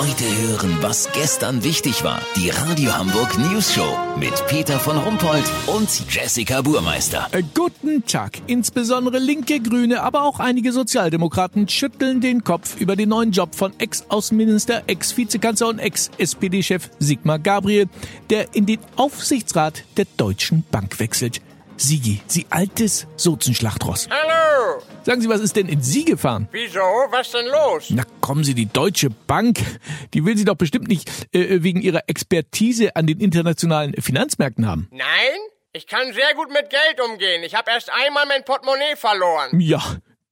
Heute hören, was gestern wichtig war. Die Radio Hamburg News Show mit Peter von Rumpold und Jessica Burmeister. Äh, guten Tag. Insbesondere linke Grüne, aber auch einige Sozialdemokraten schütteln den Kopf über den neuen Job von Ex-Außenminister, Ex-Vizekanzler und Ex-SPD-Chef Sigmar Gabriel, der in den Aufsichtsrat der Deutschen Bank wechselt. Sigi, Sie altes Sozenschlachtross. Hallo! Sagen Sie, was ist denn in Sie gefahren? Wieso? Was denn los? Na kommen Sie, die Deutsche Bank, die will Sie doch bestimmt nicht äh, wegen Ihrer Expertise an den internationalen Finanzmärkten haben. Nein? Ich kann sehr gut mit Geld umgehen. Ich habe erst einmal mein Portemonnaie verloren. Ja,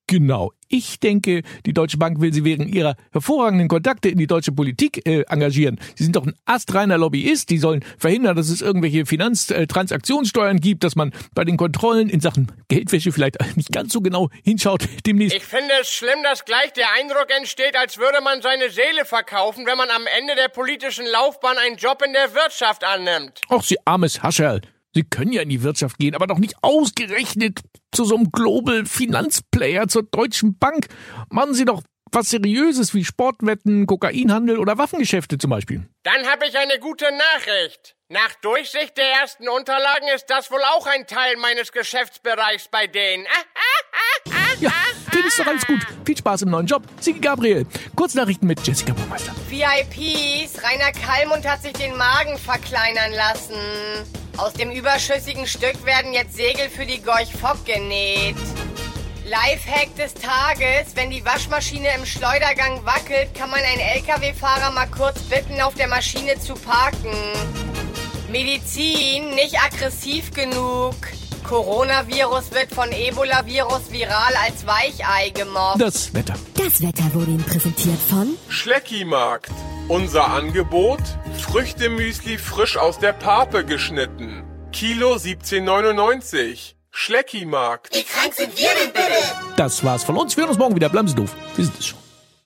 genau. Ich denke, die Deutsche Bank will Sie wegen Ihrer hervorragenden Kontakte in die deutsche Politik äh, engagieren. Sie sind doch ein astreiner Lobbyist. Die sollen verhindern, dass es irgendwelche Finanztransaktionssteuern gibt, dass man bei den Kontrollen in Sachen Geldwäsche vielleicht nicht ganz so genau hinschaut demnächst. Ich finde es schlimm, dass gleich der Eindruck entsteht, als würde man seine Seele verkaufen, wenn man am Ende der politischen Laufbahn einen Job in der Wirtschaft annimmt. Ach, Sie armes Hascherl. Sie können ja in die Wirtschaft gehen, aber doch nicht ausgerechnet zu so einem Global Finanzplayer zur Deutschen Bank. Machen Sie doch was Seriöses wie Sportwetten, Kokainhandel oder Waffengeschäfte zum Beispiel. Dann habe ich eine gute Nachricht. Nach Durchsicht der ersten Unterlagen ist das wohl auch ein Teil meines Geschäftsbereichs bei denen. Ja, den ist doch alles gut. Viel Spaß im neuen Job. Sigi Gabriel. Kurznachrichten mit Jessica Burmeister. VIPs, Rainer Kallmund hat sich den Magen verkleinern lassen. Aus dem überschüssigen Stück werden jetzt Segel für die Gorch Fock genäht. Lifehack des Tages, wenn die Waschmaschine im Schleudergang wackelt, kann man einen LKW-Fahrer mal kurz bitten, auf der Maschine zu parken. Medizin, nicht aggressiv genug. Coronavirus wird von Ebola-Virus viral als Weichei gemobbt. Das Wetter. Das Wetter wurde Ihnen präsentiert von Schleckimarkt. Unser Angebot: Früchtemüsli frisch aus der Pape geschnitten. Kilo 17,99. Schleckimarkt. Wie krank sind wir denn bitte? Das war's von uns. Wir hören uns morgen wieder. Bleiben Sie doof. Wir sind es schon.